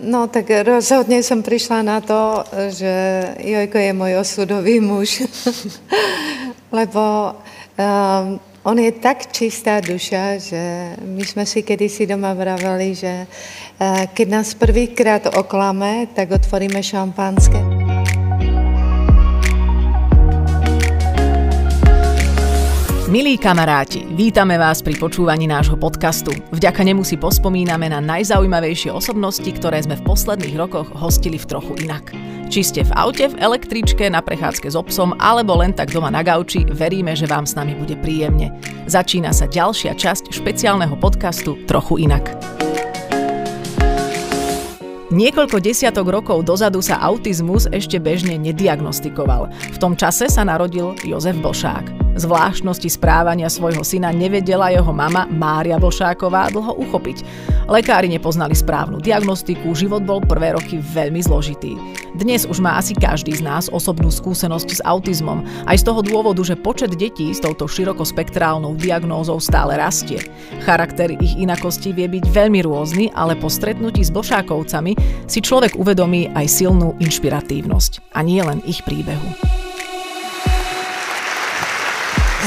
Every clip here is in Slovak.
No tak rozhodne som prišla na to, že Jojko je môj osudový muž, lebo um, on je tak čistá duša, že my sme si kedysi doma vraveli, že uh, keď nás prvýkrát oklame, tak otvoríme šampanské. Milí kamaráti, vítame vás pri počúvaní nášho podcastu. Vďaka nemu si pospomíname na najzaujímavejšie osobnosti, ktoré sme v posledných rokoch hostili v trochu inak. Či ste v aute, v električke, na prechádzke s obsom alebo len tak doma na gauči, veríme, že vám s nami bude príjemne. Začína sa ďalšia časť špeciálneho podcastu Trochu inak. Niekoľko desiatok rokov dozadu sa autizmus ešte bežne nediagnostikoval. V tom čase sa narodil Jozef Bošák. Zvláštnosti správania svojho syna nevedela jeho mama Mária Bošáková dlho uchopiť. Lekári nepoznali správnu diagnostiku, život bol prvé roky veľmi zložitý. Dnes už má asi každý z nás osobnú skúsenosť s autizmom, aj z toho dôvodu, že počet detí s touto širokospektrálnou diagnózou stále rastie. Charakter ich inakosti vie byť veľmi rôzny, ale po stretnutí s Bošákovcami si človek uvedomí aj silnú inšpiratívnosť. A nie len ich príbehu.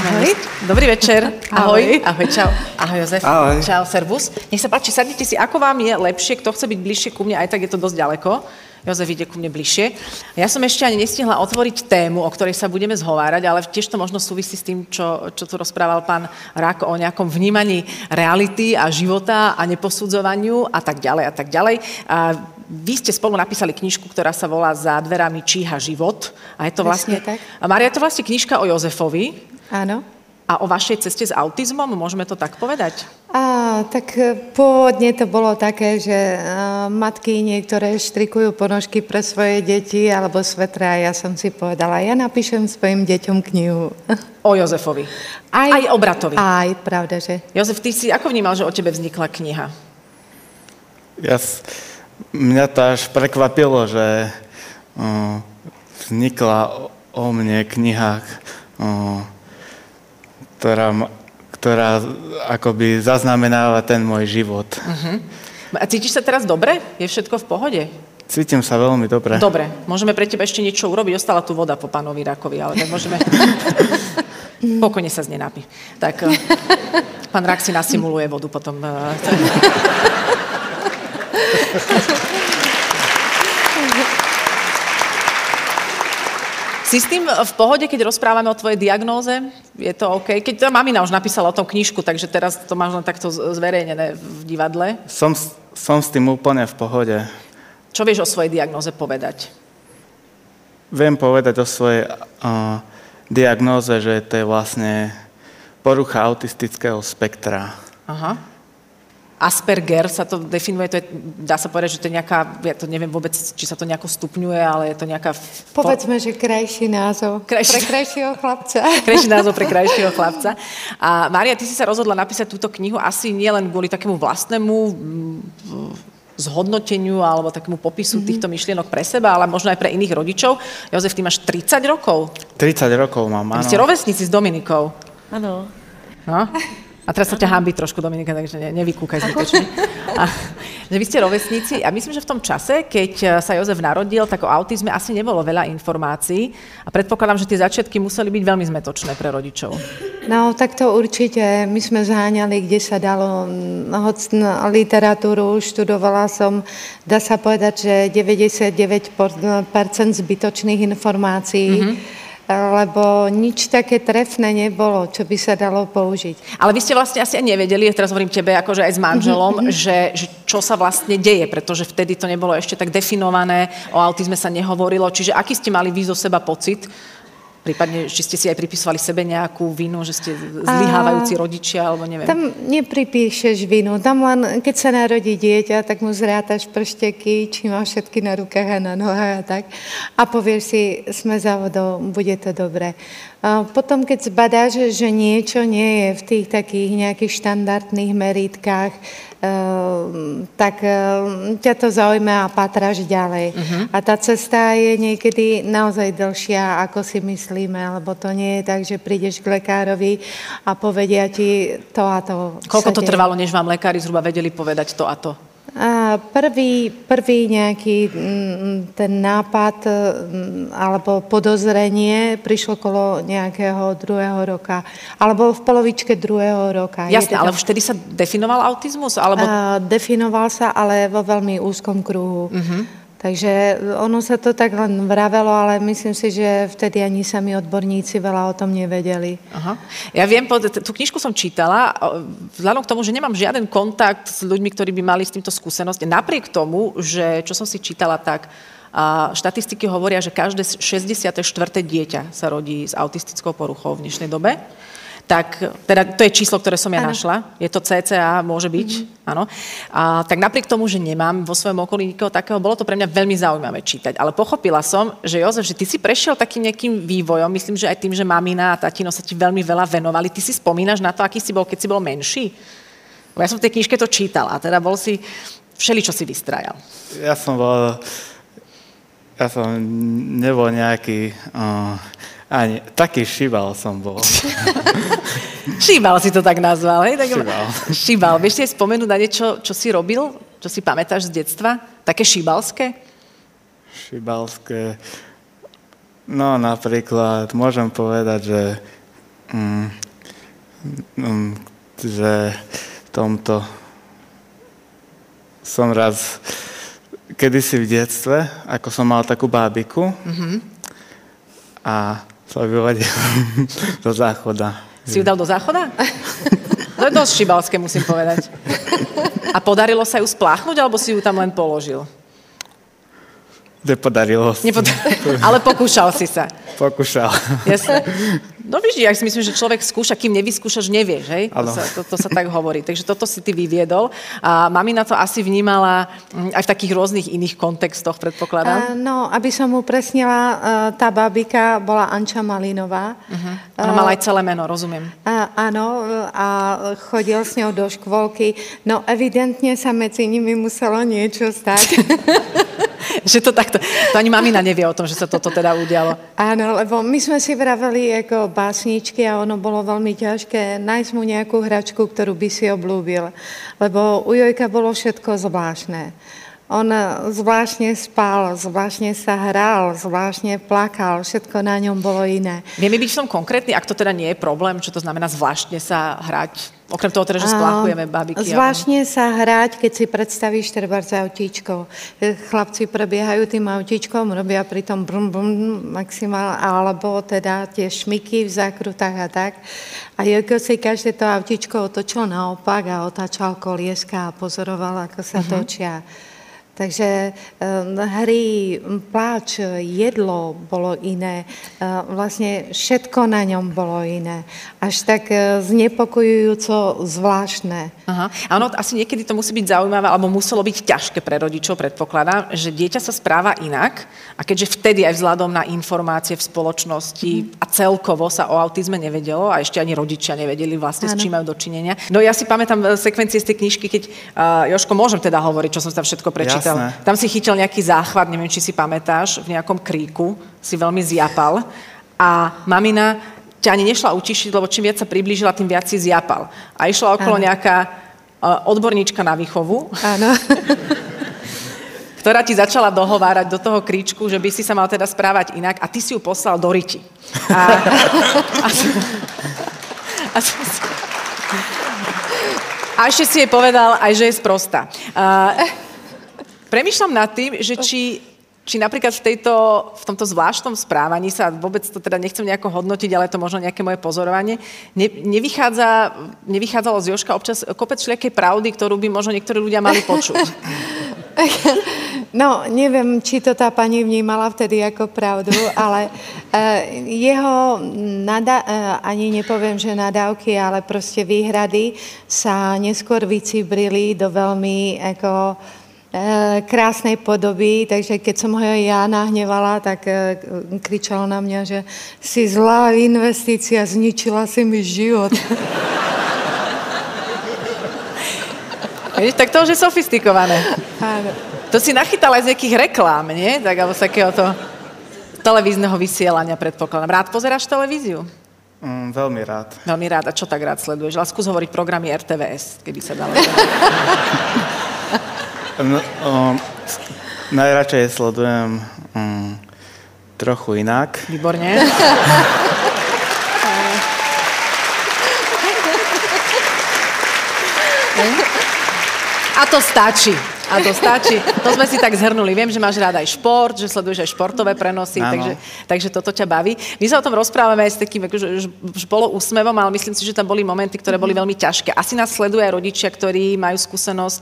Ahoj. Dobrý večer. Ahoj. Ahoj, čau. Ahoj, Jozef. Ahoj. Čau, servus. Nech sa páči, sadnite si, ako vám je lepšie, kto chce byť bližšie ku mne, aj tak je to dosť ďaleko. Jozef ide ku mne bližšie. Ja som ešte ani nestihla otvoriť tému, o ktorej sa budeme zhovárať, ale tiež to možno súvisí s tým, čo, čo tu rozprával pán Rák o nejakom vnímaní reality a života a neposudzovaniu a tak ďalej a tak ďalej. A vy ste spolu napísali knižku, ktorá sa volá Za dverami číha život. A je to vlastne... Maria, je to vlastne knižka o Jozefovi, Áno. a o vašej ceste s autizmom, môžeme to tak povedať? A, tak e, pôvodne to bolo také, že a, matky niektoré štrikujú ponožky pre svoje deti alebo svetra a ja som si povedala, ja napíšem svojim deťom knihu. O Jozefovi. Aj, aj o bratovi. Aj, pravda, že. Jozef, ty si ako vnímal, že o tebe vznikla kniha? Ja, mňa to až prekvapilo, že uh, vznikla o, o mne kniha, uh, ktorá, ktorá akoby zaznamenáva ten môj život. A cítiš sa teraz dobre? Je všetko v pohode? Cítim sa veľmi dobre. Dobre, môžeme pre teba ešte niečo urobiť. Ostala tu voda po pánovi Rakovi, ale tak môžeme... Pokojne sa z nej napí. Tak eh, pán Rak si nasimuluje vodu potom. Si s tým v pohode, keď rozprávame o tvojej diagnóze? Je to OK? Keď tá mamina už napísala o tom knižku, takže teraz to máš len takto zverejnené v divadle. Som, som s tým úplne v pohode. Čo vieš o svojej diagnóze povedať? Viem povedať o svojej uh, diagnóze, že to je vlastne porucha autistického spektra. Aha. Asperger sa to definuje, to je, dá sa povedať, že to je nejaká, ja to neviem vôbec, či sa to nejako stupňuje, ale je to nejaká... Povedzme, že krajší názov. Krajší- Pre krajšieho chlapca. Krajší názov pre krajšieho chlapca. A Mária, ty si sa rozhodla napísať túto knihu asi nielen kvôli takému vlastnému mm, zhodnoteniu alebo takému popisu mm-hmm. týchto myšlienok pre seba, ale možno aj pre iných rodičov. Jozef, ty máš 30 rokov. 30 rokov mám, Vy áno. ste rovesníci s Dominikou. Áno. No? A teraz sa ťa hambi trošku, Dominika, takže ne, nevykúkaj zbytočne. A, že vy ste rovesníci a myslím, že v tom čase, keď eh, sa Jozef narodil, tak o autizme asi nebolo veľa informácií a predpokladám, že tie začiatky museli byť veľmi zmetočné pre rodičov. No, tak to určite. My sme zháňali, kde sa dalo hoc na literatúru, študovala som, dá sa povedať, že 99% zbytočných informácií, lebo nič také trefné nebolo, čo by sa dalo použiť. Ale vy ste vlastne asi aj nevedeli, teraz hovorím tebe akože aj s manželom, že, že čo sa vlastne deje, pretože vtedy to nebolo ešte tak definované, o autizme sa nehovorilo, čiže aký ste mali vy zo seba pocit, prípadne, či ste si aj pripisovali sebe nejakú vinu, že ste zlyhávajúci rodičia, alebo neviem. Tam nepripíšeš vinu. Tam len, keď sa narodí dieťa, tak mu zrátaš pršteky, či má všetky na rukách a na nohách a tak. A povieš si, sme za vodou, bude to dobré. Potom, keď zbadáš, že niečo nie je v tých takých nejakých štandardných meritkách, tak ehm, ťa to zaujíma a patráš ďalej. A tá cesta je niekedy naozaj dlhšia, ako si myslíme, lebo to nie je tak, že prídeš k lekárovi a povedia ti to a to. Koľko to trvalo, než vám lekári zhruba vedeli povedať to a to? A prvý, prvý nejaký mm, ten nápad mm, alebo podozrenie prišlo kolo nejakého druhého roka, alebo v polovičke druhého roka. Jasne, ale vtedy sa definoval autizmus? Alebo... A, definoval sa, ale vo veľmi úzkom kruhu. Uh-huh. Takže ono sa to tak len vravelo, ale myslím si, že vtedy ani sami odborníci veľa o tom nevedeli. Aha. Ja viem, tú knižku som čítala, vzhľadom k tomu, že nemám žiaden kontakt s ľuďmi, ktorí by mali s týmto skúsenosť. Napriek tomu, že čo som si čítala, tak a štatistiky hovoria, že každé 64. dieťa sa rodí s autistickou poruchou v dnešnej dobe tak teda to je číslo, ktoré som ja ano. našla. Je to CCA, môže byť, mm-hmm. áno. A, tak napriek tomu, že nemám vo svojom okolí nikoho takého, bolo to pre mňa veľmi zaujímavé čítať. Ale pochopila som, že Jozef, že ty si prešiel takým nejakým vývojom, myslím, že aj tým, že mamina a tatino sa ti veľmi veľa venovali. Ty si spomínaš na to, aký si bol, keď si bol menší? Ja som v tej knižke to čítala a teda bol si všeli, čo si vystrajal. Ja som bol, ja som nebol nejaký uh, ani, taký šibal som bol. šibal si to tak nazval, hej? Tak šibal. šibal. Vieš si spomenúť na niečo, čo si robil? Čo si pamätáš z detstva? Také šibalské? Šibalské... No napríklad, môžem povedať, že, mm, mm, že tomto som raz kedysi v detstve, ako som mal takú bábiku mm-hmm. a sa vyvodil do záchoda. Si ju dal do záchoda? To je dosť šibalské, musím povedať. A podarilo sa ju spláchnuť, alebo si ju tam len položil? Nepodarilo sa. Nepod... Ale pokúšal si sa. Pokúšal. Jasne. No víš, ja si myslím, že človek skúša, kým nevyskúšaš, nevieš, hej? To sa, to, to sa tak hovorí. Takže toto si ty vyviedol. A mami na to asi vnímala mm, aj v takých rôznych iných kontextoch, predpokladám. Uh, no, aby som mu presnila, uh, tá babika bola Anča Malinová. Uh-huh. Ona mala aj celé meno, rozumiem. Uh, áno, a chodil s ňou do škôlky. No, evidentne sa medzi nimi muselo niečo stať. že to takto, to ani mamina nevie o tom, že sa toto teda udialo. Áno, lebo my sme si vraveli ako básničky a ono bolo veľmi ťažké nájsť mu nejakú hračku, ktorú by si oblúbil. Lebo u Jojka bolo všetko zvláštne. On zvláštne spal, zvláštne sa hral, zvláštne plakal, všetko na ňom bolo iné. Vieme byť v tom konkrétny, ak to teda nie je problém, čo to znamená zvláštne sa hrať? Okrem toho teda, že splachujeme babiky. Zvláštne sa hrať, keď si predstavíš treba za autíčkou. Chlapci prebiehajú tým autíčkom, robia pri tom brum brum maximál, alebo teda tie šmiky v zákrutách a tak. A Jojko si každé to autíčko otočil naopak a otáčal kolieska a pozoroval, ako sa uh-huh. točia. Takže ehm, hry, pláč, jedlo bolo iné, ehm, vlastne všetko na ňom bolo iné. Až tak e, znepokojujúco zvláštne. Aha. Áno, asi niekedy to musí byť zaujímavé, alebo muselo byť ťažké pre rodičov, predpokladám, že dieťa sa správa inak a keďže vtedy aj vzhľadom na informácie v spoločnosti mm. a celkovo sa o autizme nevedelo a ešte ani rodičia nevedeli vlastne, ano. s čím majú dočinenia. No ja si pamätám e, sekvencie z tej knižky, keď, uh, Joško, môžem teda hovoriť, čo som tam všetko prečítal. Ja chytil. Jasné. Tam si chytil nejaký záchvat, neviem, či si pamätáš, v nejakom kríku si veľmi zjapal a mamina ťa ani nešla utišiť, lebo čím viac sa priblížila, tým viac si zjapal. A išla okolo ano. nejaká uh, odborníčka na výchovu. Áno. ktorá ti začala dohovárať do toho kríčku, že by si sa mal teda správať inak a ty si ju poslal do riti. A, a, a, a, a ešte si jej povedal aj, že je sprostá. Uh, premýšľam nad tým, že či, či napríklad v, tejto, v tomto zvláštnom správaní sa, vôbec to teda nechcem nejako hodnotiť, ale to možno nejaké moje pozorovanie, ne, nevychádza, nevychádzalo z Joška občas kopec všelijakej pravdy, ktorú by možno niektorí ľudia mali počuť. No, neviem, či to tá pani vnímala vtedy ako pravdu, ale uh, jeho nada- uh, ani nepoviem, že nadávky, ale proste výhrady sa neskôr vycibrili do veľmi ako krásnej podoby, takže keď som ho ja nahnevala, tak eh, kričal na mňa, že si zlá investícia, zničila si mi život. Víš, tak to už je sofistikované. Áno. To si nachytala aj z nejakých reklám, nie? Tak, alebo z takéhoto televízneho vysielania, predpokladám. Rád pozeráš televíziu? Mm, veľmi rád. Veľmi rád. A čo tak rád sleduješ? Ale skús hovoriť programy RTVS, keby sa dalo. No, um, najradšej sledujem um, trochu inak. Výborne. A to stačí. A to stačí. To sme si tak zhrnuli. Viem, že máš rád aj šport, že sleduješ aj športové prenosy, takže, takže toto ťa baví. My sa o tom rozprávame aj s takým akože, už bolo úsmevom, ale myslím si, že tam boli momenty, ktoré boli veľmi ťažké. Asi nás sledujú aj rodičia, ktorí majú skúsenosť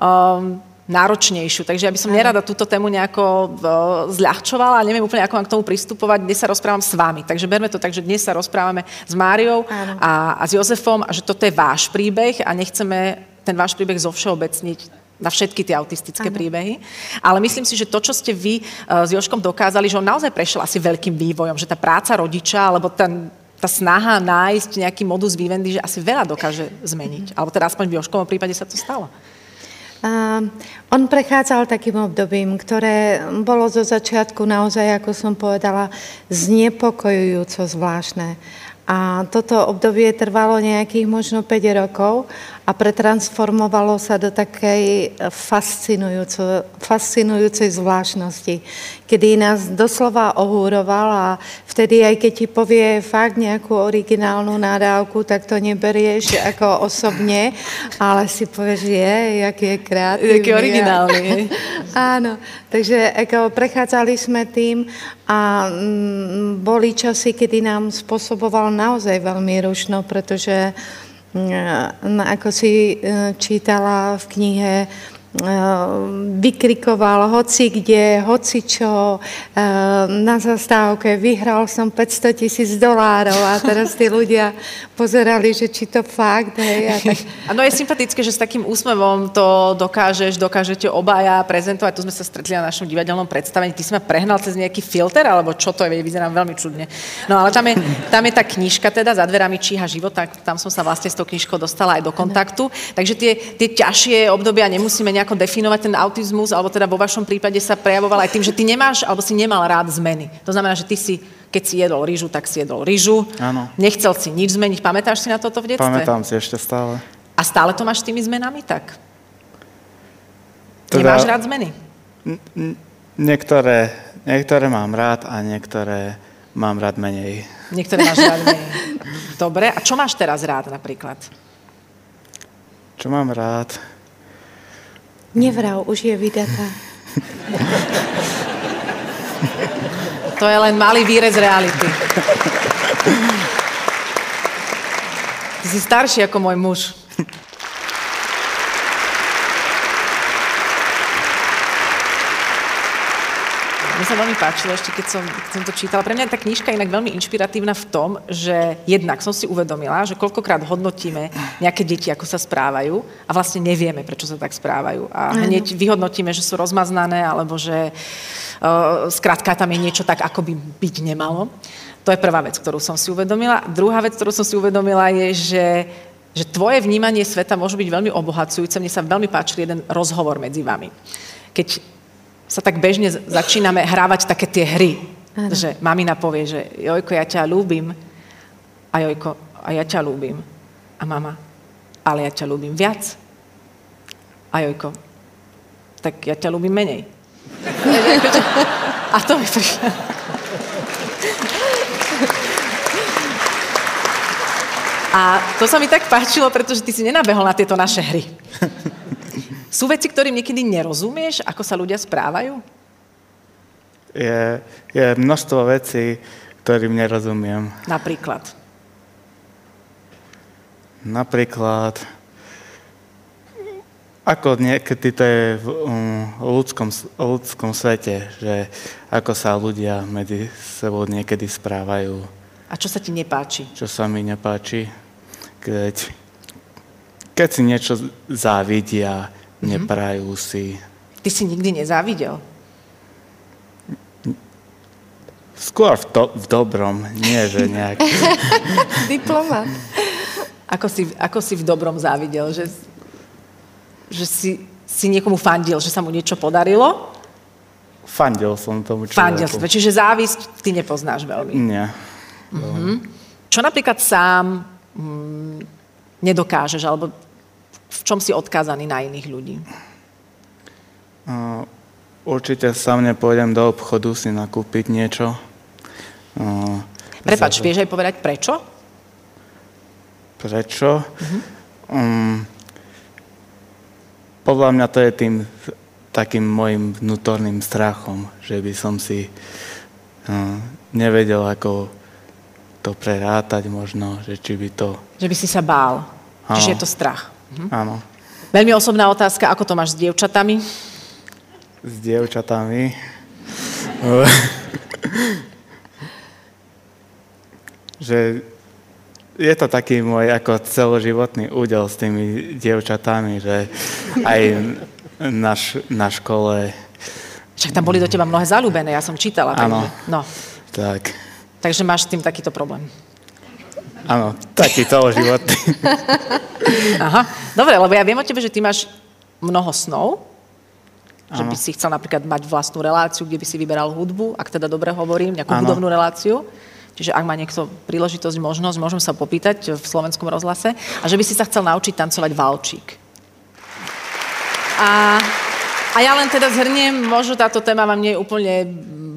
um, náročnejšiu. Takže ja by som nerada túto tému nejako zľahčovala a neviem úplne, ako mám k tomu pristupovať. Dnes sa rozprávam s vami. Takže berme to tak, že dnes sa rozprávame s Máriou a, a s Jozefom a že toto je váš príbeh a nechceme ten váš príbeh zovšeobecniť na všetky tie autistické ano. príbehy. Ale myslím si, že to, čo ste vy uh, s Joškom dokázali, že on naozaj prešiel asi veľkým vývojom, že tá práca rodiča, alebo ten, tá snaha nájsť nejaký modus vivendi, že asi veľa dokáže zmeniť. Alebo teda aspoň v Joškovom prípade sa to stalo. On prechádzal takým obdobím, ktoré bolo zo začiatku naozaj, ako som povedala, znepokojujúco zvláštne. A toto obdobie trvalo nejakých možno 5 rokov a pretransformovalo sa do takej fascinujúcej zvláštnosti, kedy nás doslova ohúroval a vtedy aj keď ti povie fakt nejakú originálnu nádávku, tak to neberieš ako osobne, ale si povieš, je, jaký je kreatívny. Jaký originálny. Áno, takže ako prechádzali sme tým a mm, boli časy, kedy nám spôsoboval naozaj veľmi rušno, pretože ako si e, čítala v knihe vykrikoval hoci kde, hoci čo, ehm, na zastávke vyhral som 500 tisíc dolárov a teraz tí ľudia pozerali, že či to fakt, hej. A tak... Ano, je sympatické, že s takým úsmevom to dokážeš, dokážete obaja prezentovať. Tu sme sa stretli na našom divadelnom predstavení. Ty si ma prehnal cez nejaký filter, alebo čo to je, vyzerám veľmi čudne. No ale tam je, tam je tá knižka teda, za dverami číha život, tam som sa vlastne s tou knižkou dostala aj do kontaktu. Takže tie, tie ťažšie obdobia nemusíme nejako definovať ten autizmus, alebo teda vo vašom prípade sa prejavoval aj tým, že ty nemáš, alebo si nemal rád zmeny. To znamená, že ty si, keď si jedol rýžu, tak si jedol rýžu. Áno. Nechcel si nič zmeniť. Pamätáš si na toto v detstve? Pamätám si ešte stále. A stále to máš s tými zmenami tak? Teda, Nemáš rád zmeny? niektoré, niektoré mám rád a niektoré mám rád menej. Niektoré máš rád menej. Dobre, a čo máš teraz rád napríklad? Čo mám rád? Nevrav, už je vydatá. To je len malý výrez reality. Ty si starší ako môj muž. Mne sa veľmi páčilo ešte, keď som, keď som to čítala. Pre mňa je tá knižka inak veľmi inšpiratívna v tom, že jednak som si uvedomila, že koľkokrát hodnotíme nejaké deti, ako sa správajú a vlastne nevieme, prečo sa tak správajú. A hneď vyhodnotíme, že sú rozmaznané alebo že uh, skrátka tam je niečo tak, ako by byť nemalo. To je prvá vec, ktorú som si uvedomila. Druhá vec, ktorú som si uvedomila, je, že že tvoje vnímanie sveta môže byť veľmi obohacujúce. Mne sa veľmi páčil jeden rozhovor medzi vami. Keď sa tak bežne začíname hrávať také tie hry. Ano. Že mamina povie, že Jojko, ja ťa ľúbim. A Jojko, a ja ťa ľúbim. A mama, ale ja ťa ľúbim viac. A Jojko, tak ja ťa ľúbim menej. A to mi prišlo. A to sa mi tak páčilo, pretože ty si nenabehol na tieto naše hry. Sú veci, ktorým niekedy nerozumieš, ako sa ľudia správajú? Je, je množstvo vecí, ktorým nerozumiem. Napríklad? Napríklad, ako niekedy to je v um, ľudskom, ľudskom svete, že ako sa ľudia medzi sebou niekedy správajú. A čo sa ti nepáči? Čo sa mi nepáči, keď, keď si niečo závidia. Neprajú si. Ty si nikdy nezávidel? Skôr v, to, v dobrom, nie že nejak. Diplomat. Ako si, ako si v dobrom závidel? Že, že si, si niekomu fandil, že sa mu niečo podarilo? Fandil som tomu človeku. Fandil som. Čiže závisť ty nepoznáš veľmi. Nie. Mm-hmm. Čo napríklad sám mm, nedokážeš, alebo v čom si odkázaný na iných ľudí? Uh, určite sa mne pôjdem do obchodu si nakúpiť niečo. Uh, Prepač, za... vieš aj povedať prečo? Prečo? Uh-huh. Um, podľa mňa to je tým takým môjim vnútorným strachom, že by som si uh, nevedel, ako to prerátať možno, že či by to... Že by si sa bál. Áno. Čiže je to strach. Mhm. Áno. Veľmi osobná otázka, ako to máš s dievčatami? S dievčatami? že je to taký môj ako celoživotný údel s tými dievčatami, že aj na, š- na škole... Však tam boli do teba mnohé zalúbené, ja som čítala. Áno, no. tak. Takže máš s tým takýto problém. Áno, taký celoživotný. Aha, dobre, lebo ja viem o tebe, že ty máš mnoho snov, ano. že by si chcel napríklad mať vlastnú reláciu, kde by si vyberal hudbu, ak teda dobre hovorím, nejakú ano. hudobnú reláciu. Čiže ak má niekto príležitosť, možnosť, môžem sa popýtať v slovenskom rozhlase. A že by si sa chcel naučiť tancovať valčík. A, a ja len teda zhrniem, možno táto téma vám nie je úplne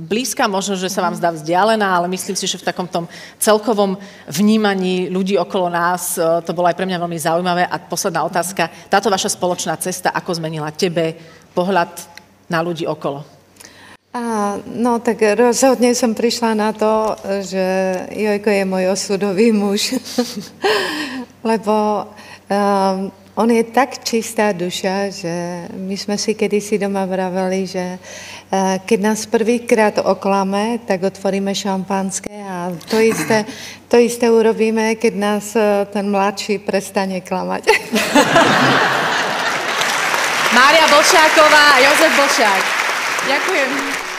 blízka, možno, že sa vám zdá vzdialená, ale myslím si, že v takom tom celkovom vnímaní ľudí okolo nás e, to bolo aj pre mňa veľmi zaujímavé. A posledná otázka, táto vaša spoločná cesta, ako zmenila tebe pohľad na ľudí okolo? A, no tak rozhodne som prišla na to, že Jojko je môj osudový muž, lebo um, on je tak čistá duša, že my sme si kedysi doma vraveli, že eh, keď nás prvýkrát oklame, tak otvoríme šampanské a to isté, to isté urobíme, keď nás eh, ten mladší prestane klamať. Mária Bolšáková a Jozef Bolšák. Ďakujem.